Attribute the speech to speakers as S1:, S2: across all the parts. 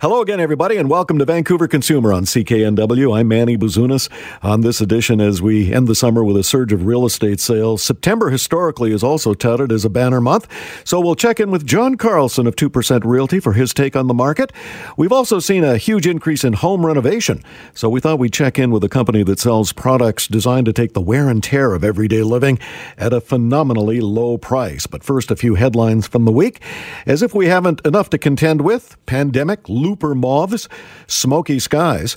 S1: Hello again, everybody, and welcome to Vancouver Consumer on CKNW. I'm Manny Buzunas. On this edition, as we end the summer with a surge of real estate sales, September historically is also touted as a banner month. So we'll check in with John Carlson of 2% Realty for his take on the market. We've also seen a huge increase in home renovation. So we thought we'd check in with a company that sells products designed to take the wear and tear of everyday living at a phenomenally low price. But first, a few headlines from the week. As if we haven't enough to contend with, pandemic, Looper moths, smoky skies.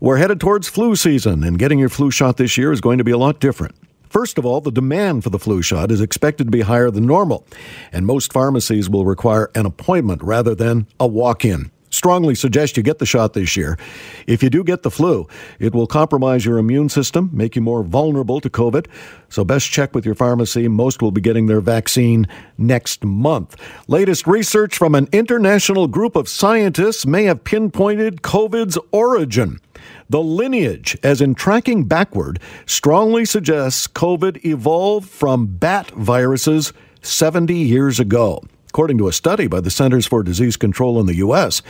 S1: We're headed towards flu season, and getting your flu shot this year is going to be a lot different. First of all, the demand for the flu shot is expected to be higher than normal, and most pharmacies will require an appointment rather than a walk in strongly suggest you get the shot this year. If you do get the flu, it will compromise your immune system, make you more vulnerable to COVID. So, best check with your pharmacy. Most will be getting their vaccine next month. Latest research from an international group of scientists may have pinpointed COVID's origin. The lineage, as in tracking backward, strongly suggests COVID evolved from bat viruses 70 years ago. According to a study by the Centers for Disease Control in the U.S.,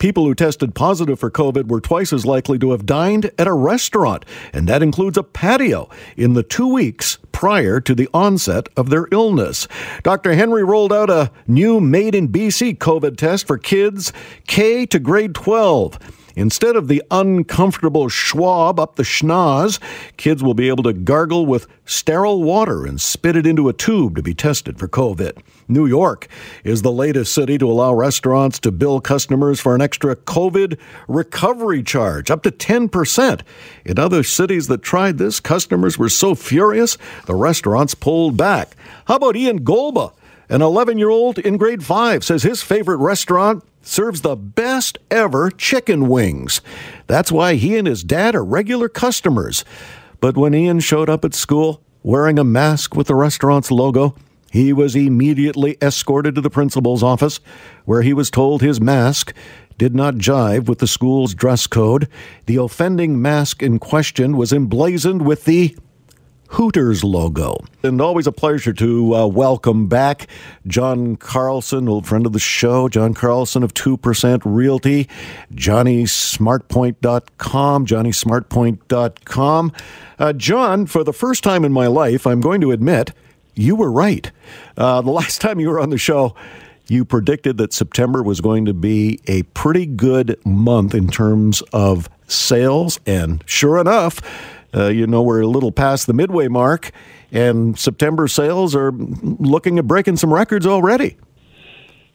S1: people who tested positive for COVID were twice as likely to have dined at a restaurant, and that includes a patio, in the two weeks prior to the onset of their illness. Dr. Henry rolled out a new made in BC COVID test for kids K to grade 12. Instead of the uncomfortable schwab up the schnoz, kids will be able to gargle with sterile water and spit it into a tube to be tested for COVID. New York is the latest city to allow restaurants to bill customers for an extra COVID recovery charge, up to 10%. In other cities that tried this, customers were so furious, the restaurants pulled back. How about Ian Golba? An 11 year old in grade 5 says his favorite restaurant serves the best ever chicken wings. That's why he and his dad are regular customers. But when Ian showed up at school wearing a mask with the restaurant's logo, he was immediately escorted to the principal's office, where he was told his mask did not jive with the school's dress code. The offending mask in question was emblazoned with the Hooters logo. And always a pleasure to uh, welcome back John Carlson, old friend of the show, John Carlson of 2% Realty, JohnnySmartPoint.com, JohnnySmartPoint.com. Uh, John, for the first time in my life, I'm going to admit you were right. Uh, the last time you were on the show, you predicted that September was going to be a pretty good month in terms of sales. And sure enough, uh, you know, we're a little past the midway mark, and September sales are looking at breaking some records already.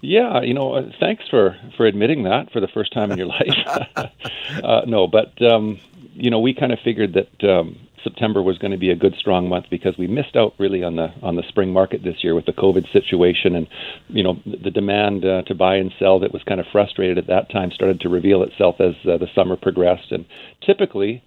S2: Yeah, you know, uh, thanks for for admitting that for the first time in your life. uh, no, but um, you know, we kind of figured that um, September was going to be a good strong month because we missed out really on the on the spring market this year with the COVID situation and you know the demand uh, to buy and sell that was kind of frustrated at that time started to reveal itself as uh, the summer progressed and typically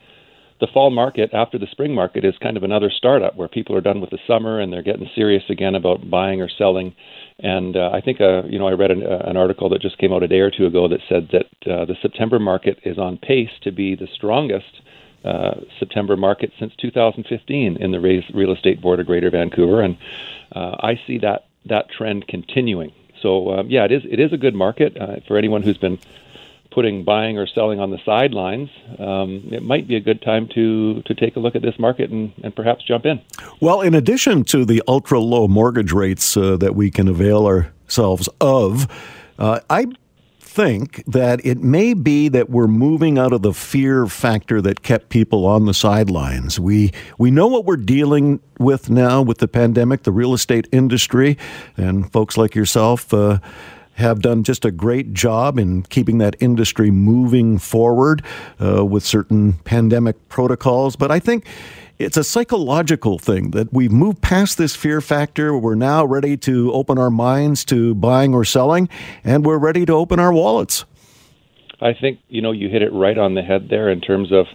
S2: the fall market after the spring market is kind of another startup where people are done with the summer and they're getting serious again about buying or selling. And uh, I think, uh, you know, I read an, uh, an, article that just came out a day or two ago that said that uh, the September market is on pace to be the strongest uh, September market since 2015 in the real estate board of Greater Vancouver, and uh, I see that that trend continuing. So um, yeah, it is it is a good market uh, for anyone who's been putting buying or selling on the sidelines, um, it might be a good time to to take a look at this market and, and perhaps jump in.
S1: Well, in addition to the ultra low mortgage rates uh, that we can avail ourselves of, uh, I think that it may be that we're moving out of the fear factor that kept people on the sidelines. We we know what we're dealing with now with the pandemic, the real estate industry, and folks like yourself. Uh, have done just a great job in keeping that industry moving forward uh, with certain pandemic protocols. But I think it's a psychological thing that we've moved past this fear factor. We're now ready to open our minds to buying or selling, and we're ready to open our wallets.
S2: I think you know you hit it right on the head there in terms of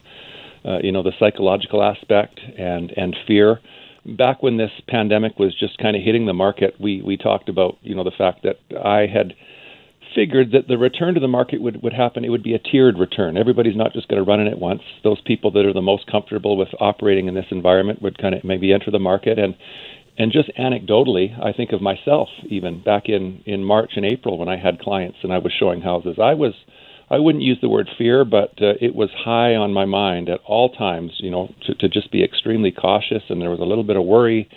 S2: uh, you know the psychological aspect and and fear back when this pandemic was just kind of hitting the market, we we talked about you know the fact that I had figured that the return to the market would, would happen. It would be a tiered return. Everybody's not just going to run in at once. Those people that are the most comfortable with operating in this environment would kind of maybe enter the market. And and just anecdotally, I think of myself even back in in March and April when I had clients and I was showing houses. I was I wouldn't use the word fear, but uh, it was high on my mind at all times. You know, to, to just be extremely cautious, and there was a little bit of worry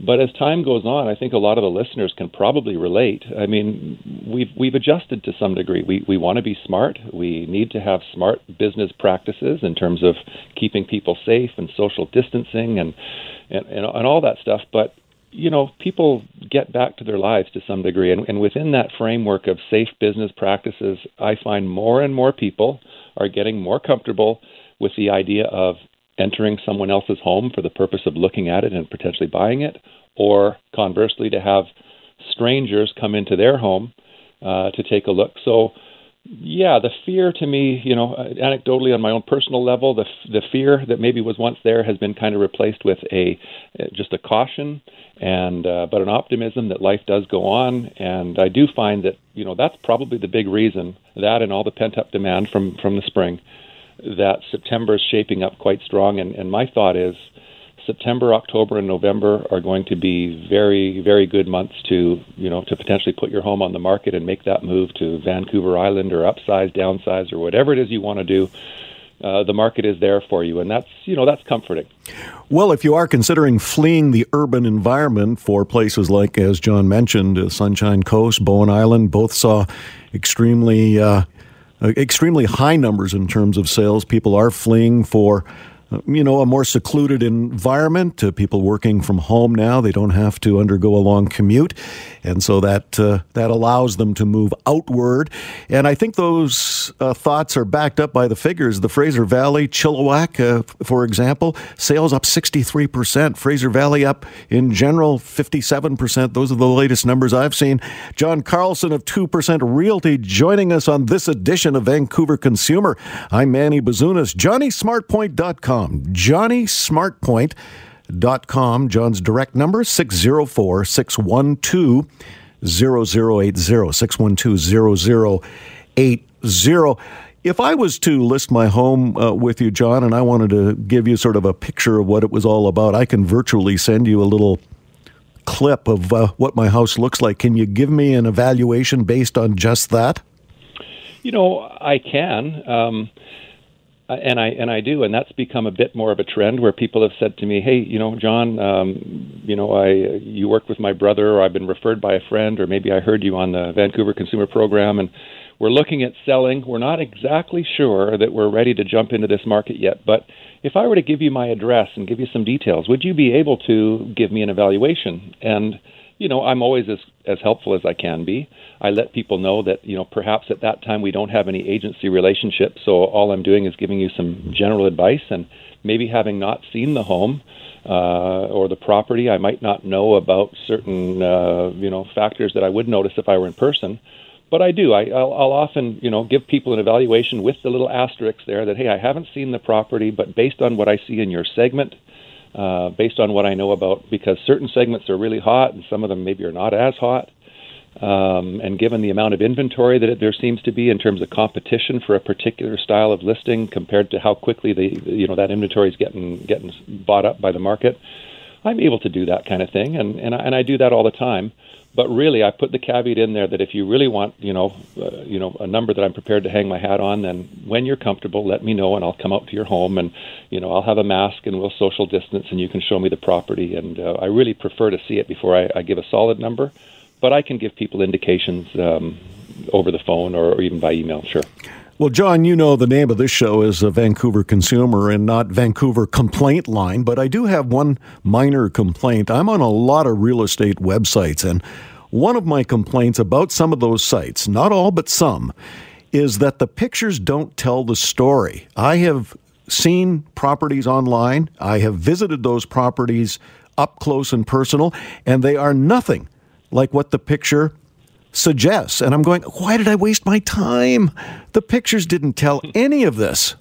S2: but as time goes on, I think a lot of the listeners can probably relate. I mean, we've we've adjusted to some degree. We we want to be smart. We need to have smart business practices in terms of keeping people safe and social distancing and and and, and all that stuff. But you know, people get back to their lives to some degree, and, and within that framework of safe business practices, I find more and more people are getting more comfortable with the idea of entering someone else's home for the purpose of looking at it and potentially buying it, or conversely, to have strangers come into their home uh, to take a look. So, yeah, the fear to me, you know, anecdotally on my own personal level, the the fear that maybe was once there has been kind of replaced with a just a caution and uh, but an optimism that life does go on. And I do find that you know that's probably the big reason that and all the pent up demand from from the spring that September is shaping up quite strong. And, and my thought is September, October, and November are going to be very, very good months to, you know, to potentially put your home on the market and make that move to Vancouver Island or upsize, downsize, or whatever it is you want to do. Uh, the market is there for you, and that's you know that's comforting.
S1: Well, if you are considering fleeing the urban environment for places like, as John mentioned, uh, Sunshine Coast, Bowen Island, both saw extremely uh, uh, extremely high numbers in terms of sales. People are fleeing for you know, a more secluded environment. Uh, people working from home now, they don't have to undergo a long commute, and so that uh, that allows them to move outward. And I think those uh, thoughts are backed up by the figures. The Fraser Valley, Chilliwack, uh, for example, sales up 63 percent. Fraser Valley up in general 57 percent. Those are the latest numbers I've seen. John Carlson of Two Percent Realty joining us on this edition of Vancouver Consumer. I'm Manny Bazunas. JohnnySmartPoint.com. JohnnySmartPoint.com. John's direct number 604 612 0080. 612 0080. If I was to list my home uh, with you, John, and I wanted to give you sort of a picture of what it was all about, I can virtually send you a little clip of uh, what my house looks like. Can you give me an evaluation based on just that?
S2: You know, I can. Um, and I and I do, and that's become a bit more of a trend where people have said to me, "Hey, you know, John, um, you know, I you work with my brother, or I've been referred by a friend, or maybe I heard you on the Vancouver Consumer Program, and we're looking at selling. We're not exactly sure that we're ready to jump into this market yet, but if I were to give you my address and give you some details, would you be able to give me an evaluation?" And you know, I'm always as as helpful as I can be. I let people know that you know perhaps at that time we don't have any agency relationship, so all I'm doing is giving you some general advice and maybe having not seen the home uh, or the property, I might not know about certain uh, you know factors that I would notice if I were in person. But I do. I, I'll, I'll often, you know, give people an evaluation with the little asterisk there that, hey, I haven't seen the property, but based on what I see in your segment, uh, based on what I know about, because certain segments are really hot and some of them maybe are not as hot. Um, and given the amount of inventory that there seems to be in terms of competition for a particular style of listing compared to how quickly the you know that inventory is getting getting bought up by the market, I'm able to do that kind of thing, and and I, and I do that all the time. But really, I put the caveat in there that if you really want, you know, uh, you know, a number that I'm prepared to hang my hat on, then when you're comfortable, let me know, and I'll come out to your home, and you know, I'll have a mask, and we'll social distance, and you can show me the property. And uh, I really prefer to see it before I, I give a solid number, but I can give people indications um, over the phone or, or even by email. Sure.
S1: Well, John, you know the name of this show is a Vancouver Consumer and not Vancouver Complaint Line, but I do have one minor complaint. I'm on a lot of real estate websites, and one of my complaints about some of those sites, not all but some, is that the pictures don't tell the story. I have seen properties online, I have visited those properties up close and personal, and they are nothing like what the picture suggests. And I'm going, why did I waste my time? The pictures didn't tell any of this.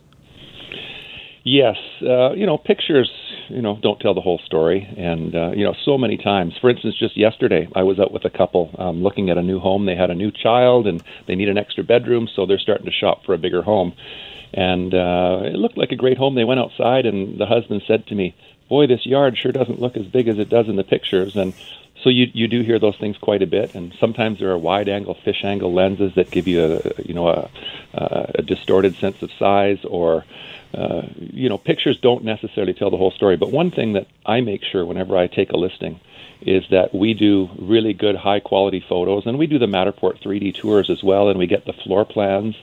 S2: Yes, uh, you know, pictures you know don't tell the whole story. And uh, you know, so many times. For instance, just yesterday, I was out with a couple um, looking at a new home. They had a new child, and they need an extra bedroom, so they're starting to shop for a bigger home. And uh, it looked like a great home. They went outside, and the husband said to me, "Boy, this yard sure doesn't look as big as it does in the pictures." And so you you do hear those things quite a bit, and sometimes there are wide angle fish angle lenses that give you a you know a, a distorted sense of size, or uh, you know pictures don't necessarily tell the whole story. But one thing that I make sure whenever I take a listing is that we do really good high quality photos, and we do the Matterport 3D tours as well, and we get the floor plans.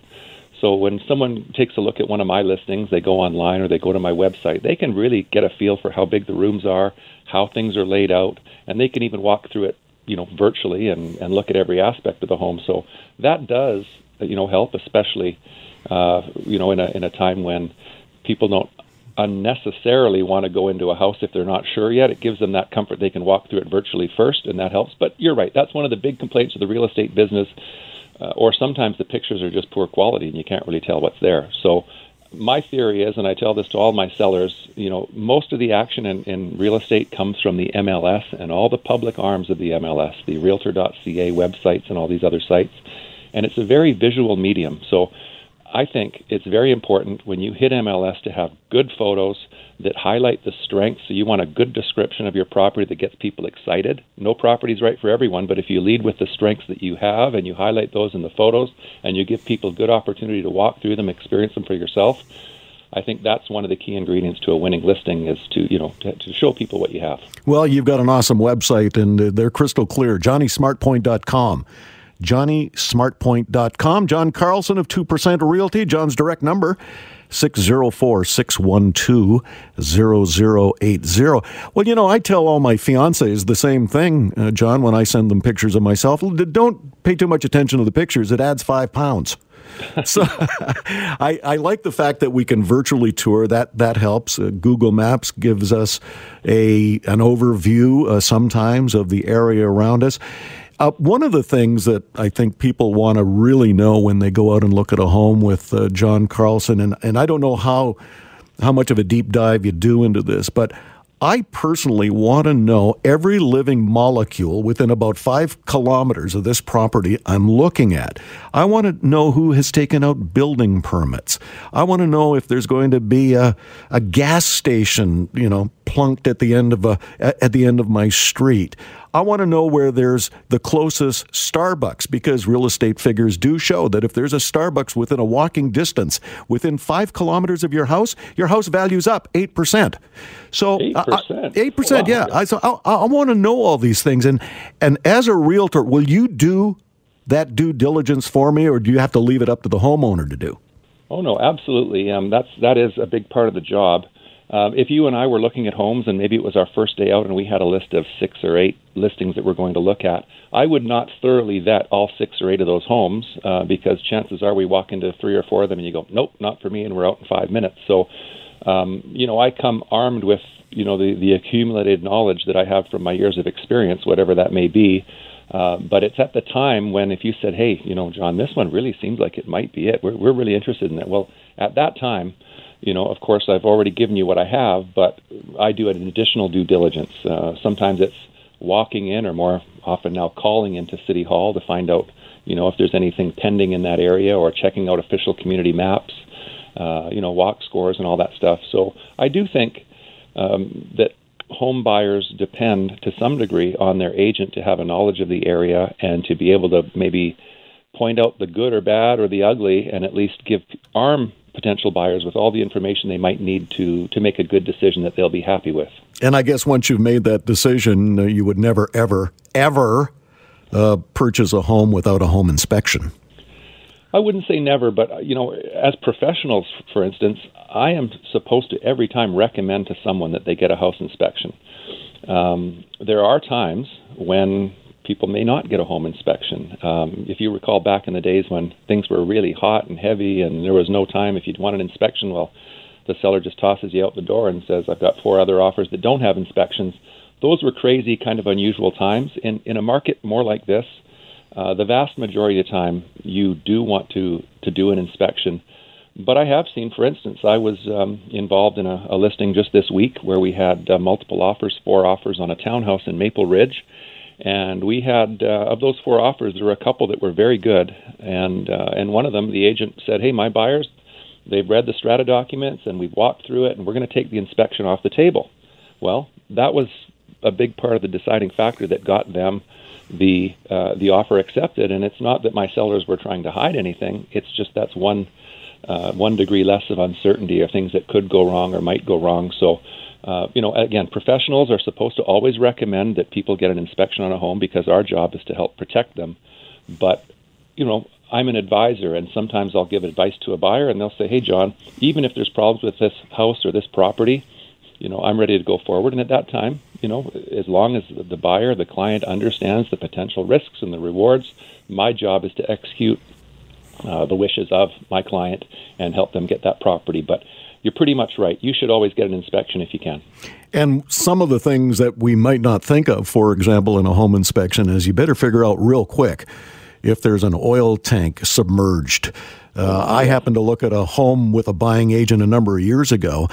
S2: So when someone takes a look at one of my listings, they go online or they go to my website, they can really get a feel for how big the rooms are, how things are laid out, and they can even walk through it, you know, virtually and, and look at every aspect of the home. So that does, you know, help, especially, uh, you know, in a in a time when people don't unnecessarily want to go into a house if they're not sure yet. It gives them that comfort they can walk through it virtually first, and that helps. But you're right, that's one of the big complaints of the real estate business. Uh, or sometimes the pictures are just poor quality and you can't really tell what's there. So my theory is, and I tell this to all my sellers, you know, most of the action in, in real estate comes from the MLS and all the public arms of the MLS, the Realtor.ca websites and all these other sites, and it's a very visual medium. So I think it's very important when you hit MLS to have good photos that highlight the strengths. So you want a good description of your property that gets people excited. No property is right for everyone, but if you lead with the strengths that you have and you highlight those in the photos and you give people a good opportunity to walk through them, experience them for yourself, I think that's one of the key ingredients to a winning listing is to you know to, to, show people what you have.
S1: Well, you've got an awesome website and they're crystal clear. JohnnySmartPoint.com johnnysmartpoint.com. John Carlson of 2% Realty, John's direct number. 604 612 0080. Well, you know, I tell all my fiancés the same thing, uh, John, when I send them pictures of myself. Don't pay too much attention to the pictures, it adds five pounds. so I, I, like the fact that we can virtually tour. That that helps. Uh, Google Maps gives us a an overview uh, sometimes of the area around us. Uh, one of the things that I think people want to really know when they go out and look at a home with uh, John Carlson, and, and I don't know how how much of a deep dive you do into this, but I personally want to know every living molecule within about five kilometers of this property I'm looking at. I want to know who has taken out building permits. I want to know if there's going to be a, a gas station, you know, plunked at the end of a at the end of my street. I want to know where there's the closest Starbucks because real estate figures do show that if there's a Starbucks within a walking distance, within five kilometers of your house, your house value's up 8%. So
S2: 8%, uh,
S1: 8% wow. yeah. I, so I, I want to know all these things. And, and as a realtor, will you do that due diligence for me or do you have to leave it up to the homeowner to do?
S2: Oh no, absolutely. Um, that's that is a big part of the job. Um, if you and I were looking at homes and maybe it was our first day out and we had a list of six or eight listings that we're going to look at, I would not thoroughly vet all six or eight of those homes uh, because chances are we walk into three or four of them and you go, nope, not for me, and we're out in five minutes. So, um, you know, I come armed with you know the the accumulated knowledge that I have from my years of experience, whatever that may be. Uh, but it's at the time when if you said, hey, you know, John, this one really seems like it might be it. We're we're really interested in it. Well, at that time you know, of course, I've already given you what I have, but I do an additional due diligence. Uh, sometimes it's walking in, or more often now calling into City Hall to find out, you know, if there's anything pending in that area, or checking out official community maps, uh, you know, walk scores and all that stuff. So I do think um, that home buyers depend to some degree on their agent to have a knowledge of the area and to be able to maybe point out the good or bad or the ugly and at least give arm potential buyers with all the information they might need to to make a good decision that they'll be happy with.
S1: And I guess once you've made that decision, uh, you would never, ever, ever uh, purchase a home without a home inspection.
S2: I wouldn't say never, but uh, you know, as professionals, for instance, I am supposed to every time recommend to someone that they get a house inspection. Um, there are times when people may not get a home inspection. Um, if you recall back in the days when things were really hot and heavy and there was no time, if you'd want an inspection, well, the seller just tosses you out the door and says, I've got four other offers that don't have inspections. Those were crazy, kind of unusual times. In, in a market more like this, uh, the vast majority of time, you do want to, to do an inspection. But I have seen, for instance, I was um, involved in a, a listing just this week where we had uh, multiple offers, four offers on a townhouse in Maple Ridge. And we had, uh, of those four offers, there were a couple that were very good. And, uh, and one of them, the agent said, Hey, my buyers, they've read the strata documents and we've walked through it and we're going to take the inspection off the table. Well, that was a big part of the deciding factor that got them the uh, the offer accepted. And it's not that my sellers were trying to hide anything. It's just that's one uh, one degree less of uncertainty of things that could go wrong or might go wrong. So. Uh, you know, again, professionals are supposed to always recommend that people get an inspection on a home because our job is to help protect them. But, you know, I'm an advisor, and sometimes I'll give advice to a buyer, and they'll say, "Hey, John, even if there's problems with this house or this property, you know, I'm ready to go forward." And at that time, you know, as long as the buyer, the client understands the potential risks and the rewards, my job is to execute uh, the wishes of my client and help them get that property. But you're pretty much right. You should always get an inspection if you can.
S1: And some of the things that we might not think of, for example, in a home inspection, is you better figure out real quick if there's an oil tank submerged. Uh, I happened to look at a home with a buying agent a number of years ago,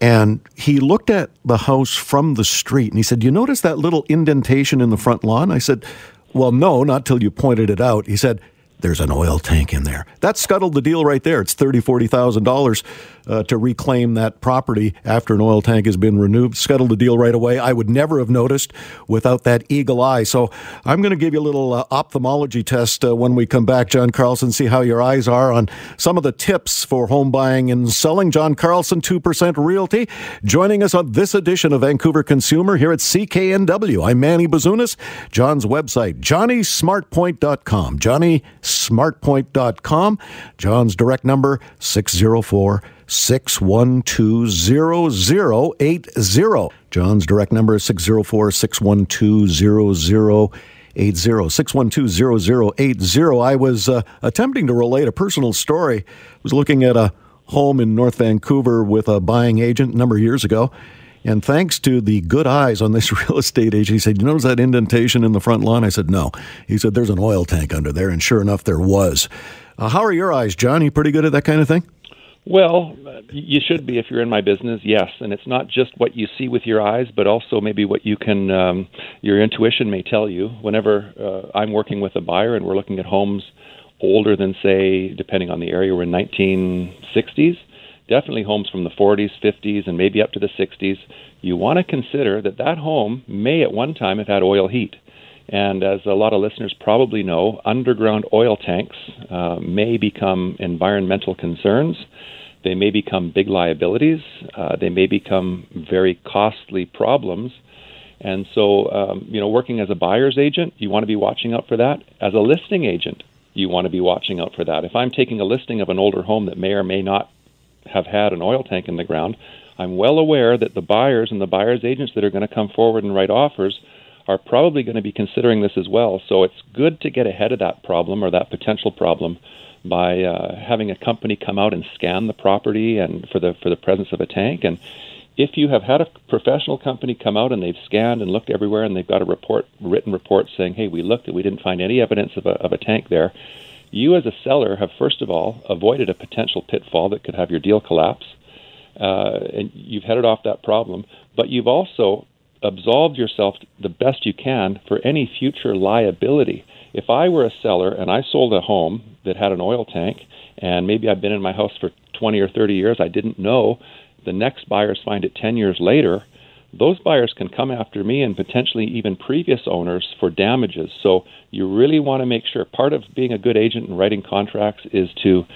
S1: and he looked at the house from the street and he said, You notice that little indentation in the front lawn? I said, Well, no, not till you pointed it out. He said, there's an oil tank in there. That scuttled the deal right there. It's thirty, forty thousand uh, dollars to reclaim that property after an oil tank has been renewed. Scuttled the deal right away. I would never have noticed without that eagle eye. So I'm going to give you a little uh, ophthalmology test uh, when we come back, John Carlson. See how your eyes are on some of the tips for home buying and selling. John Carlson, two percent Realty, joining us on this edition of Vancouver Consumer here at CKNW. I'm Manny Bazunas. John's website, johnnysmartpoint.com. Johnny smartpoint.com. John's direct number 604 612 0080. John's direct number is 604 612 0080. 612 I was uh, attempting to relate a personal story. I was looking at a home in North Vancouver with a buying agent a number of years ago. And thanks to the good eyes on this real estate agent, he said, You notice that indentation in the front lawn? I said, No. He said, There's an oil tank under there. And sure enough, there was. Uh, how are your eyes, John? You pretty good at that kind of thing?
S2: Well, you should be if you're in my business, yes. And it's not just what you see with your eyes, but also maybe what you can, um, your intuition may tell you. Whenever uh, I'm working with a buyer and we're looking at homes older than, say, depending on the area, we're in 1960s definitely homes from the 40s, 50s, and maybe up to the 60s, you want to consider that that home may at one time have had oil heat. And as a lot of listeners probably know, underground oil tanks uh, may become environmental concerns. They may become big liabilities. Uh, they may become very costly problems. And so, um, you know, working as a buyer's agent, you want to be watching out for that. As a listing agent, you want to be watching out for that. If I'm taking a listing of an older home that may or may not have had an oil tank in the ground, I'm well aware that the buyers and the buyers agents that are going to come forward and write offers are probably going to be considering this as well. So it's good to get ahead of that problem or that potential problem by uh, having a company come out and scan the property and for the for the presence of a tank. And if you have had a professional company come out and they've scanned and looked everywhere and they've got a report, written report saying, "Hey, we looked and we didn't find any evidence of a of a tank there," you as a seller have first of all avoided a potential pitfall that could have your deal collapse, uh, and you've headed off that problem. But you've also absolved yourself the best you can for any future liability. If I were a seller and I sold a home that had an oil tank, and maybe I've been in my house for 20 or 30 years, I didn't know. The next buyers find it 10 years later those buyers can come after me and potentially even previous owners for damages. So you really want to make sure part of being a good agent and writing contracts is to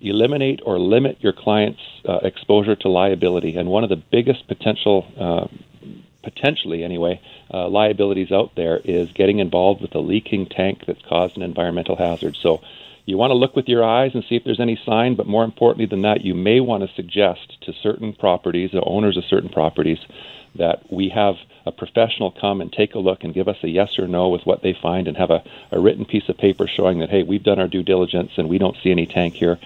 S2: eliminate or limit your client's uh, exposure to liability. And one of the biggest potential, uh, potentially anyway, uh, liabilities out there is getting involved with a leaking tank that's caused an environmental hazard. So you want to look with your eyes and see if there's any sign, but more importantly than that, you may want to suggest to certain properties, the owners of certain properties, that we have a professional come and take a look and give us a yes or no with what they find and have a, a written piece of paper showing that, hey, we've done our due diligence and we don't see any tank here.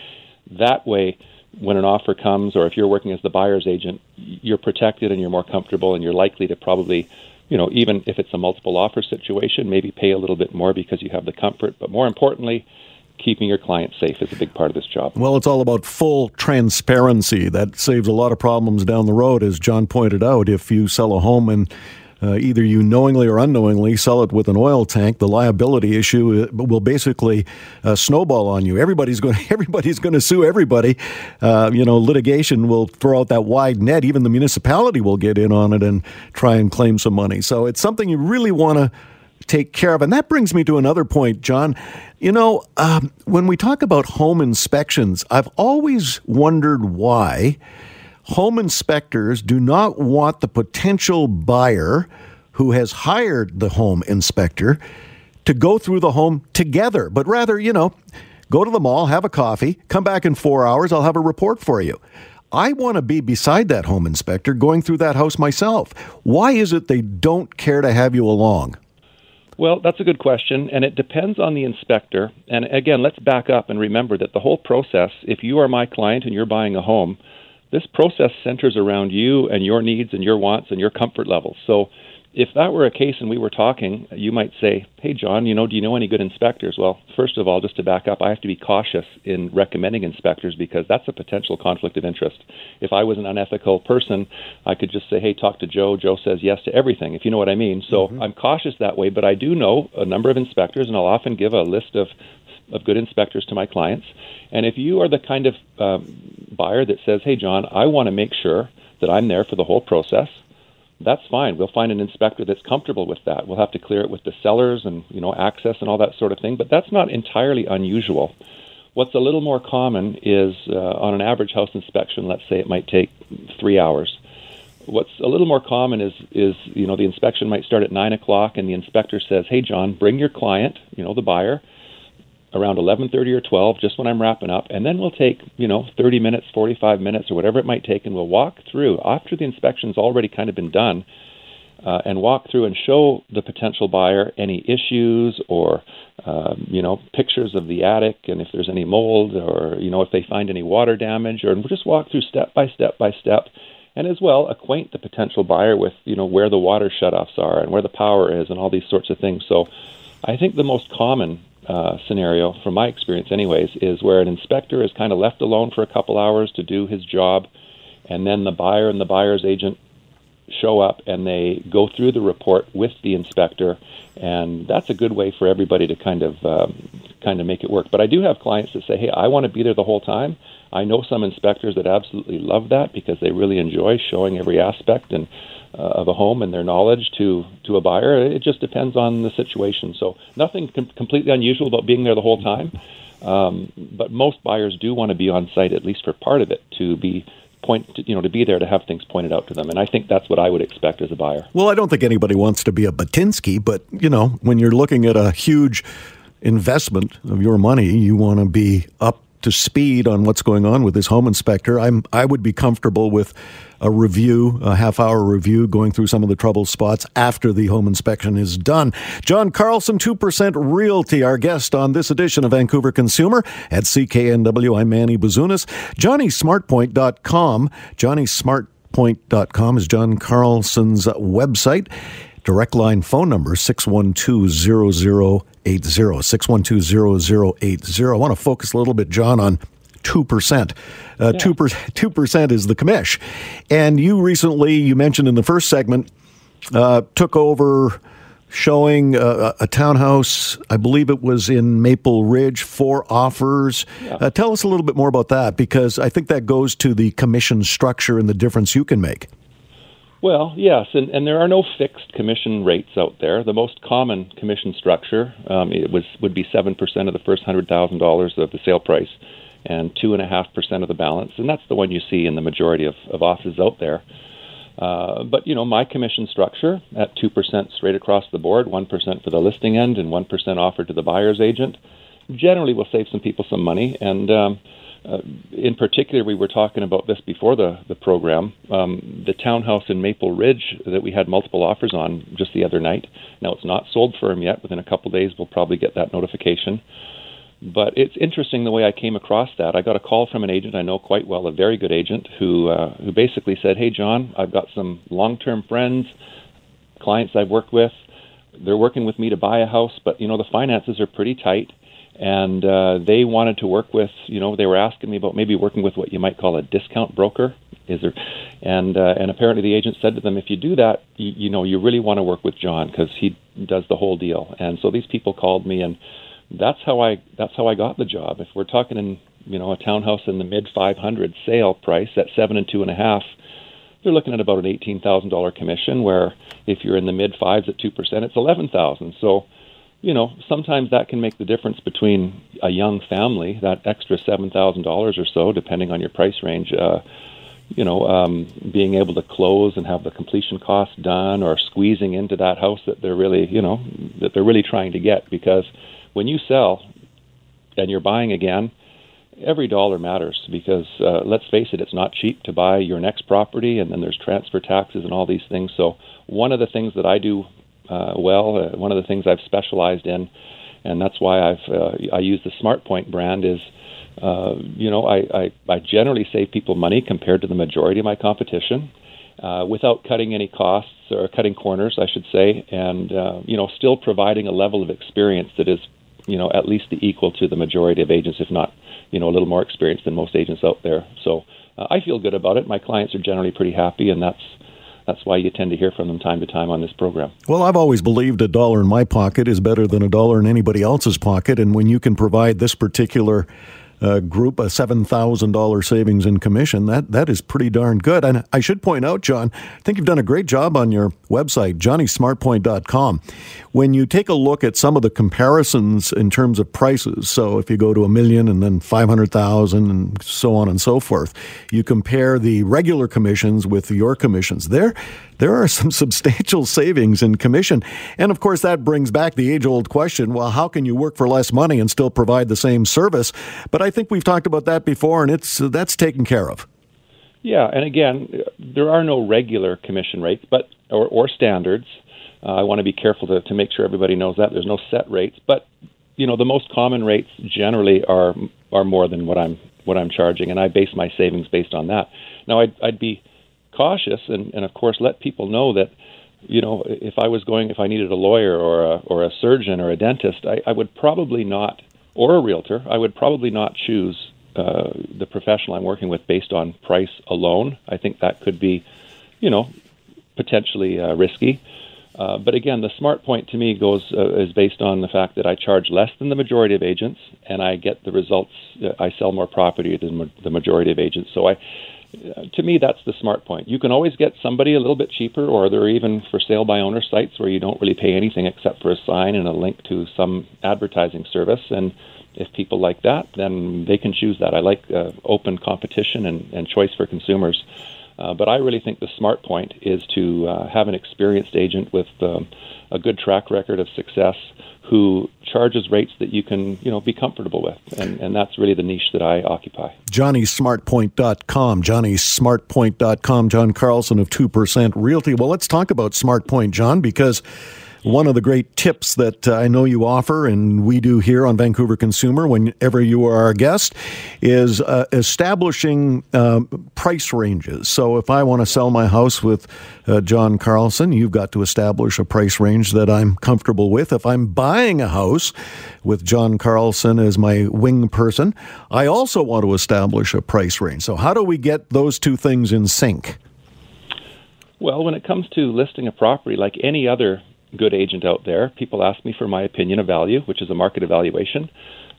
S2: That way, when an offer comes, or if you're working as the buyer's agent, you're protected and you're more comfortable and you're likely to probably, you know, even if it's a multiple offer situation, maybe pay a little bit more because you have the comfort. But more importantly, keeping your client safe is a big part of this job.
S1: Well, it's all about full transparency. That saves a lot of problems down the road, as John pointed out. If you sell a home and uh, either you knowingly or unknowingly sell it with an oil tank, the liability issue uh, will basically uh, snowball on you. Everybody's going. Everybody's going to sue everybody. Uh, you know, litigation will throw out that wide net. Even the municipality will get in on it and try and claim some money. So it's something you really want to take care of. And that brings me to another point, John. You know, um, when we talk about home inspections, I've always wondered why home inspectors do not want the potential buyer who has hired the home inspector to go through the home together, but rather, you know, go to the mall, have a coffee, come back in four hours, I'll have a report for you. I want to be beside that home inspector going through that house myself. Why is it they don't care to have you along?
S2: Well, that's a good question, and it depends on the inspector. And again, let's back up and remember that the whole process, if you are my client and you're buying a home, this process centers around you and your needs and your wants and your comfort levels. So if that were a case and we were talking, you might say, "Hey, John, you know, do you know any good inspectors?" Well, first of all, just to back up, I have to be cautious in recommending inspectors because that's a potential conflict of interest. If I was an unethical person, I could just say, "Hey, talk to Joe." Joe says yes to everything, if you know what I mean. So mm-hmm. I'm cautious that way, but I do know a number of inspectors, and I'll often give a list of of good inspectors to my clients. And if you are the kind of um, buyer that says, "Hey, John, I want to make sure that I'm there for the whole process," that's fine. We'll find an inspector that's comfortable with that. We'll have to clear it with the sellers and you know access and all that sort of thing. But that's not entirely unusual. What's a little more common is uh, on an average house inspection. Let's say it might take three hours. What's a little more common is is you know the inspection might start at nine o'clock and the inspector says, "Hey John, bring your client, you know the buyer." Around 11:30 or 12 just when I'm wrapping up. And then we'll take you know 30 minutes 45 minutes or whatever it might take and we'll walk through after the inspection's already kind of been done uh, and walk through and show the potential buyer any issues or um, you know pictures of the attic and if there's any mold or you know if they find any water damage or we'll just walk through step by step by step and as well acquaint the potential buyer with you know where the water shutoffs are and where the power is and all these sorts of things. So I think the most common uh, scenario, from my experience, anyways, is where an inspector is kind of left alone for a couple hours to do his job, and then the buyer and the buyer's agent show up and they go through the report with the inspector, and that's a good way for everybody to kind of um, kind of make it work. But I do have clients that say, "Hey, I want to be there the whole time." I know some inspectors that absolutely love that because they really enjoy showing every aspect and uh, of a home and their knowledge to to a buyer. It just depends on the situation. So nothing com- completely unusual about being there the whole time. Um, but most buyers do want to be on site at least for part of it to be point to, you know to be there to have things pointed out to them and i think that's what i would expect as a buyer
S1: well i don't think anybody wants to be a batinsky but you know when you're looking at a huge investment of your money you want to be up to speed on what's going on with this home inspector, I'm I would be comfortable with a review, a half hour review, going through some of the trouble spots after the home inspection is done. John Carlson, 2% Realty, our guest on this edition of Vancouver Consumer at CKNW. I'm Manny Bazunas. JohnnySmartPoint.com. JohnnySmartPoint.com is John Carlson's website. Direct line phone number 612 612 I want to focus a little bit, John, on 2%. Uh, 2%, 2% is the commish. And you recently, you mentioned in the first segment, uh, took over showing a, a, townhouse. I believe it was in Maple Ridge, four offers. Yeah. Uh, tell us a little bit more about that because I think that goes to the commission structure and the difference you can make.
S2: Well, yes, and, and there are no fixed commission rates out there. The most common commission structure um, it was would be seven percent of the first hundred thousand dollars of the sale price, and two and a half percent of the balance, and that's the one you see in the majority of, of offices out there. Uh, but you know, my commission structure at two percent straight across the board, one percent for the listing end, and one percent offered to the buyer's agent, generally will save some people some money and. Um, uh, in particular, we were talking about this before the, the program. Um, the townhouse in Maple Ridge that we had multiple offers on just the other night. Now, it's not sold firm yet. Within a couple days, we'll probably get that notification. But it's interesting the way I came across that. I got a call from an agent I know quite well, a very good agent, who uh, who basically said, "Hey, John, I've got some long-term friends, clients I've worked with. They're working with me to buy a house, but you know the finances are pretty tight and uh, they wanted to work with, you know, they were asking me about maybe working with what you might call a discount broker. Is there, and uh, and apparently the agent said to them, if you do that, you, you know, you really want to work with John because he does the whole deal. And so these people called me, and that's how I that's how I got the job. If we're talking in, you know, a townhouse in the mid 500 sale price at seven and two and a half, they're looking at about an eighteen thousand dollar commission. Where if you're in the mid fives at two percent, it's eleven thousand. So you know, sometimes that can make the difference between a young family, that extra seven thousand dollars or so, depending on your price range. Uh, you know, um, being able to close and have the completion cost done, or squeezing into that house that they're really, you know, that they're really trying to get. Because when you sell and you're buying again, every dollar matters. Because uh, let's face it, it's not cheap to buy your next property, and then there's transfer taxes and all these things. So one of the things that I do uh, well. Uh, one of the things I've specialized in, and that's why I've uh, I use the SmartPoint brand is. Uh, you know, I, I, I generally save people money compared to the majority of my competition uh, without cutting any costs or cutting corners, I should say, and, uh, you know, still providing a level of experience that is, you know, at least equal to the majority of agents, if not, you know, a little more experienced than most agents out there. So uh, I feel good about it. My clients are generally pretty happy, and that's that's why you tend to hear from them time to time on this program.
S1: Well, I've always believed a dollar in my pocket is better than a dollar in anybody else's pocket. And when you can provide this particular uh, group a $7,000 savings in commission. That That is pretty darn good. And I should point out, John, I think you've done a great job on your website, johnnysmartpoint.com. When you take a look at some of the comparisons in terms of prices, so if you go to a million and then 500,000 and so on and so forth, you compare the regular commissions with your commissions. There, there are some substantial savings in commission. And of course, that brings back the age old question well, how can you work for less money and still provide the same service? But I think we've talked about that before, and it's that's taken care of.
S2: Yeah, and again, there are no regular commission rates, but or, or standards. Uh, I want to be careful to, to make sure everybody knows that there's no set rates, but you know the most common rates generally are are more than what I'm what I'm charging, and I base my savings based on that. Now, I'd, I'd be cautious, and, and of course, let people know that you know if I was going, if I needed a lawyer or a or a surgeon or a dentist, I, I would probably not, or a realtor, I would probably not choose uh, the professional I'm working with based on price alone. I think that could be, you know, potentially uh, risky. Uh, but again, the smart point to me goes uh, is based on the fact that I charge less than the majority of agents, and I get the results. Uh, I sell more property than ma- the majority of agents. So I, to me, that's the smart point. You can always get somebody a little bit cheaper, or there are even for sale by owner sites where you don't really pay anything except for a sign and a link to some advertising service. And if people like that, then they can choose that. I like uh, open competition and, and choice for consumers. Uh, but I really think the smart point is to uh, have an experienced agent with um, a good track record of success who charges rates that you can, you know, be comfortable with. And, and that's really the niche that I occupy.
S1: JohnnySmartPoint.com. JohnnySmartPoint.com. John Carlson of 2% Realty. Well, let's talk about SmartPoint, John, because one of the great tips that uh, I know you offer, and we do here on Vancouver Consumer whenever you are our guest, is uh, establishing uh, price ranges. So if I want to sell my house with uh, John Carlson, you've got to establish a price range that I'm comfortable with. If I'm buying a house with John Carlson as my wing person, I also want to establish a price range. So, how do we get those two things in sync?
S2: Well, when it comes to listing a property, like any other good agent out there. People ask me for my opinion of value, which is a market evaluation.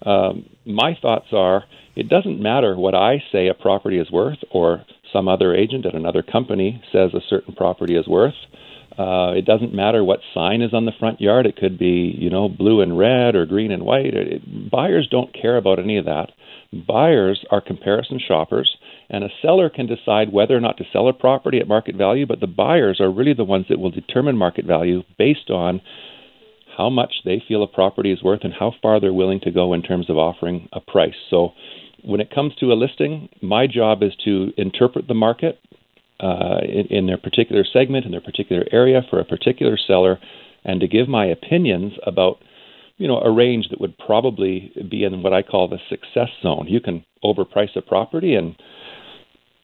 S2: Um, my thoughts are it doesn't matter what I say a property is worth or some other agent at another company says a certain property is worth. Uh, it doesn't matter what sign is on the front yard. It could be, you know, blue and red or green and white. It, buyers don't care about any of that. Buyers are comparison shoppers, and a seller can decide whether or not to sell a property at market value, but the buyers are really the ones that will determine market value based on how much they feel a property is worth and how far they're willing to go in terms of offering a price. So, when it comes to a listing, my job is to interpret the market uh, in, in their particular segment, in their particular area for a particular seller, and to give my opinions about you know, a range that would probably be in what I call the success zone. You can overprice a property and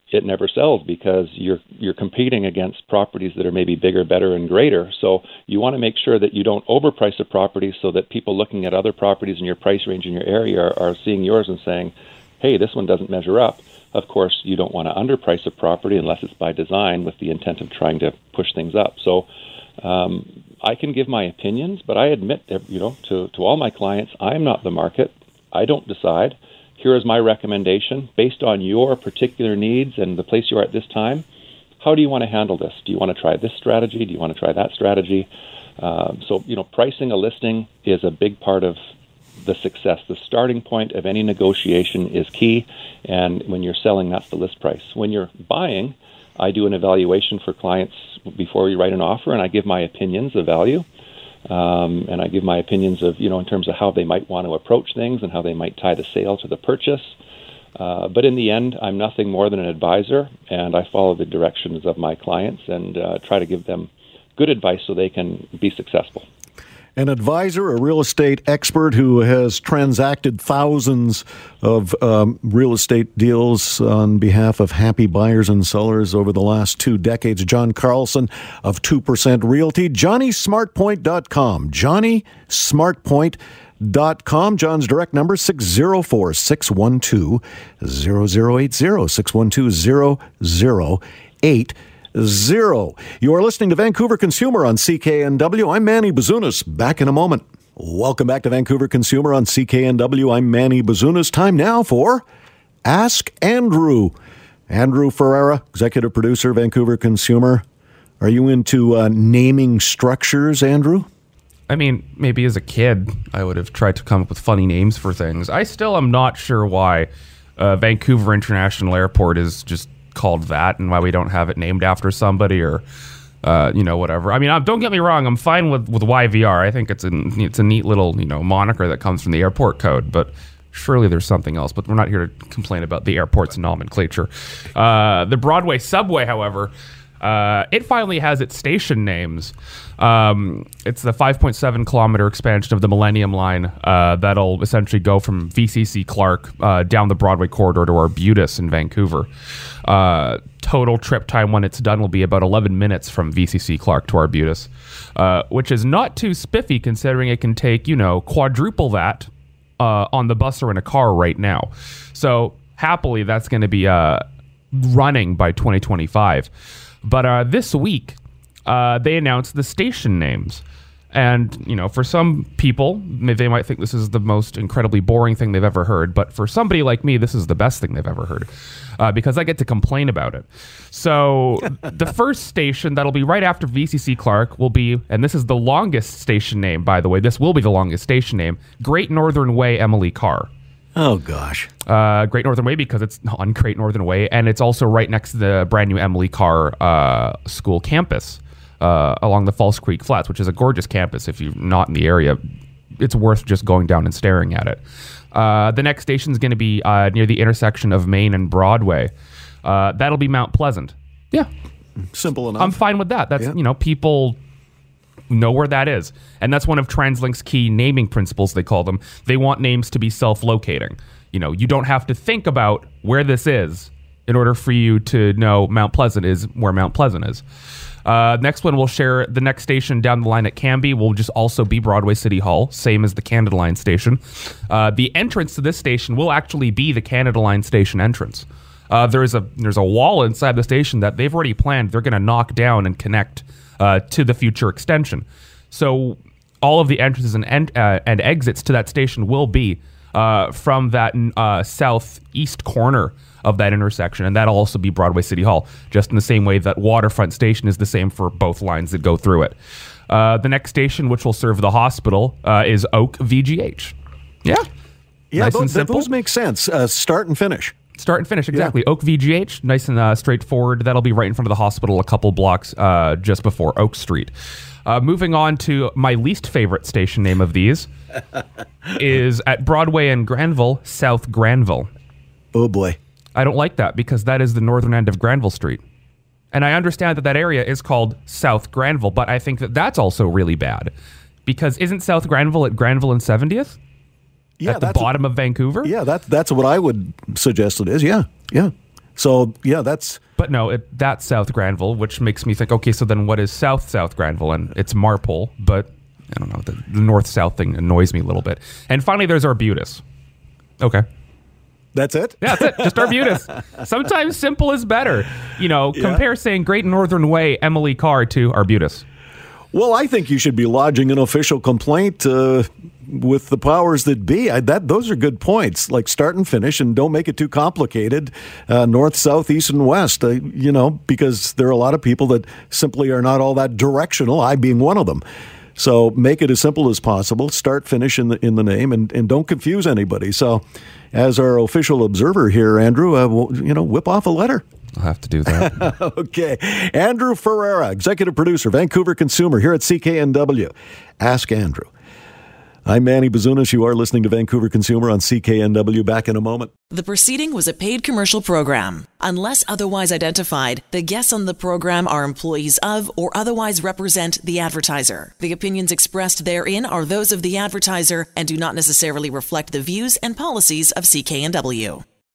S2: it never sells because you're you're competing against properties that are maybe bigger, better, and greater. So you want to make sure that you don't overprice a property so that people looking at other properties in your price range in your area are, are seeing yours and saying, "Hey, this one doesn't measure up." Of course, you don't want to underprice a property unless it's by design with the intent of trying to push things up. So. Um, I can give my opinions, but I admit, you know, to, to all my clients, I'm not the market. I don't decide here is my recommendation based on your particular needs and the place you are at this time. How do you want to handle this? Do you want to try this strategy? Do you want to try that strategy? Um, so, you know, pricing a listing is a big part of the success. The starting point of any negotiation is key, and when you're selling, that's the list price. When you're buying, I do an evaluation for clients before we write an offer, and I give my opinions of value. Um, and I give my opinions of, you know, in terms of how they might want to approach things and how they might tie the sale to the purchase. Uh, but in the end, I'm nothing more than an advisor, and I follow the directions of my clients and uh, try to give them good advice so they can be successful
S1: an advisor, a real estate expert who has transacted thousands of um, real estate deals on behalf of happy buyers and sellers over the last two decades. John Carlson of 2% Realty. JohnnySmartPoint.com. JohnnySmartPoint.com. John's direct number 604 612 0080. 612 0080 zero. You are listening to Vancouver Consumer on CKNW. I'm Manny Bazunas. Back in a moment. Welcome back to Vancouver Consumer on CKNW. I'm Manny Bazunas. Time now for Ask Andrew. Andrew Ferreira, executive producer, Vancouver Consumer. Are you into uh, naming structures, Andrew?
S3: I mean, maybe as a kid, I would have tried to come up with funny names for things. I still am not sure why uh, Vancouver International Airport is just called that and why we don't have it named after somebody or uh, you know whatever. I mean, I'm, don't get me wrong. I'm fine with, with YVR. I think it's a it's a neat little you know moniker that comes from the airport code, but. Surely there's something else, but we're not here to complain about the airport's nomenclature. Uh, the Broadway subway, however, uh, it finally has its station names. Um, it's the 5.7 kilometer expansion of the Millennium Line uh, that'll essentially go from VCC Clark uh, down the Broadway corridor to Arbutus in Vancouver. Uh, total trip time when it's done will be about 11 minutes from VCC Clark to Arbutus, uh, which is not too spiffy considering it can take, you know, quadruple that uh, on the bus or in a car right now. So happily, that's going to be running by 2025. But uh, this week, uh, they announced the station names. And, you know, for some people, they might think this is the most incredibly boring thing they've ever heard. But for somebody like me, this is the best thing they've ever heard uh, because I get to complain about it. So the first station that'll be right after VCC Clark will be, and this is the longest station name, by the way, this will be the longest station name Great Northern Way Emily Carr.
S1: Oh gosh.
S3: Uh, Great Northern Way because it's on Great Northern Way, and it's also right next to the brand new Emily Carr uh, School campus uh, along the False Creek Flats, which is a gorgeous campus. If you're not in the area, it's worth just going down and staring at it. Uh, the next station is going to be uh, near the intersection of Main and Broadway. Uh, that'll be Mount Pleasant. Yeah,
S1: simple enough.
S3: I'm fine with that. That's yeah. you know people know where that is. And that's one of TransLink's key naming principles, they call them. They want names to be self locating. You know, you don't have to think about where this is in order for you to know Mount Pleasant is where Mount Pleasant is. Uh, next one, we'll share the next station down the line at Cambie will just also be Broadway City Hall, same as the Canada Line station. Uh, the entrance to this station will actually be the Canada Line station entrance. Uh, there's a there's a wall inside the station that they've already planned. They're going to knock down and connect uh, to the future extension. So all of the entrances and, en- uh, and exits to that station will be uh, from that uh, southeast corner of that intersection, and that'll also be Broadway City Hall, just in the same way that Waterfront Station is the same for both lines that go through it. Uh, the next station, which will serve the hospital, uh, is Oak VGH. Yeah.
S1: Yeah, nice those, those, make sense. Uh, start and finish.
S3: Start and finish, exactly. Yeah. Oak VGH, nice and uh, straightforward. That'll be right in front of the hospital, a couple blocks uh, just before Oak Street. Uh, moving on to my least favorite station name of these is at Broadway and Granville, South Granville.
S1: Oh boy.
S3: I don't like that because that is the northern end of Granville Street. And I understand that that area is called South Granville, but I think that that's also really bad because isn't South Granville at Granville and 70th?
S1: Yeah,
S3: at the bottom
S1: a,
S3: of Vancouver.
S1: Yeah, that's that's what I would suggest it is. Yeah, yeah. So yeah, that's.
S3: But no, it, that's South Granville, which makes me think. Okay, so then what is South South Granville? And it's Marpole, but I don't know. The, the north south thing annoys me a little bit. And finally, there's Arbutus. Okay.
S1: That's it?
S3: Yeah, that's it. Just Arbutus. Sometimes simple is better. You know, yeah. compare saying Great Northern Way, Emily Carr to Arbutus.
S1: Well, I think you should be lodging an official complaint uh, with the powers that be. I, that those are good points. Like start and finish, and don't make it too complicated. Uh, north, south, east, and west. Uh, you know, because there are a lot of people that simply are not all that directional. I being one of them. So make it as simple as possible. Start, finish in the in the name, and, and don't confuse anybody. So, as our official observer here, Andrew, uh, we'll, you know, whip off a letter.
S3: I'll have to do that.
S1: okay. Andrew Ferreira, executive producer, Vancouver Consumer, here at CKNW. Ask Andrew. I'm Manny Bazunas. You are listening to Vancouver Consumer on CKNW. Back in a moment.
S4: The proceeding was a paid commercial program. Unless otherwise identified, the guests on the program are employees of or otherwise represent the advertiser. The opinions expressed therein are those of the advertiser and do not necessarily reflect the views and policies of CKNW.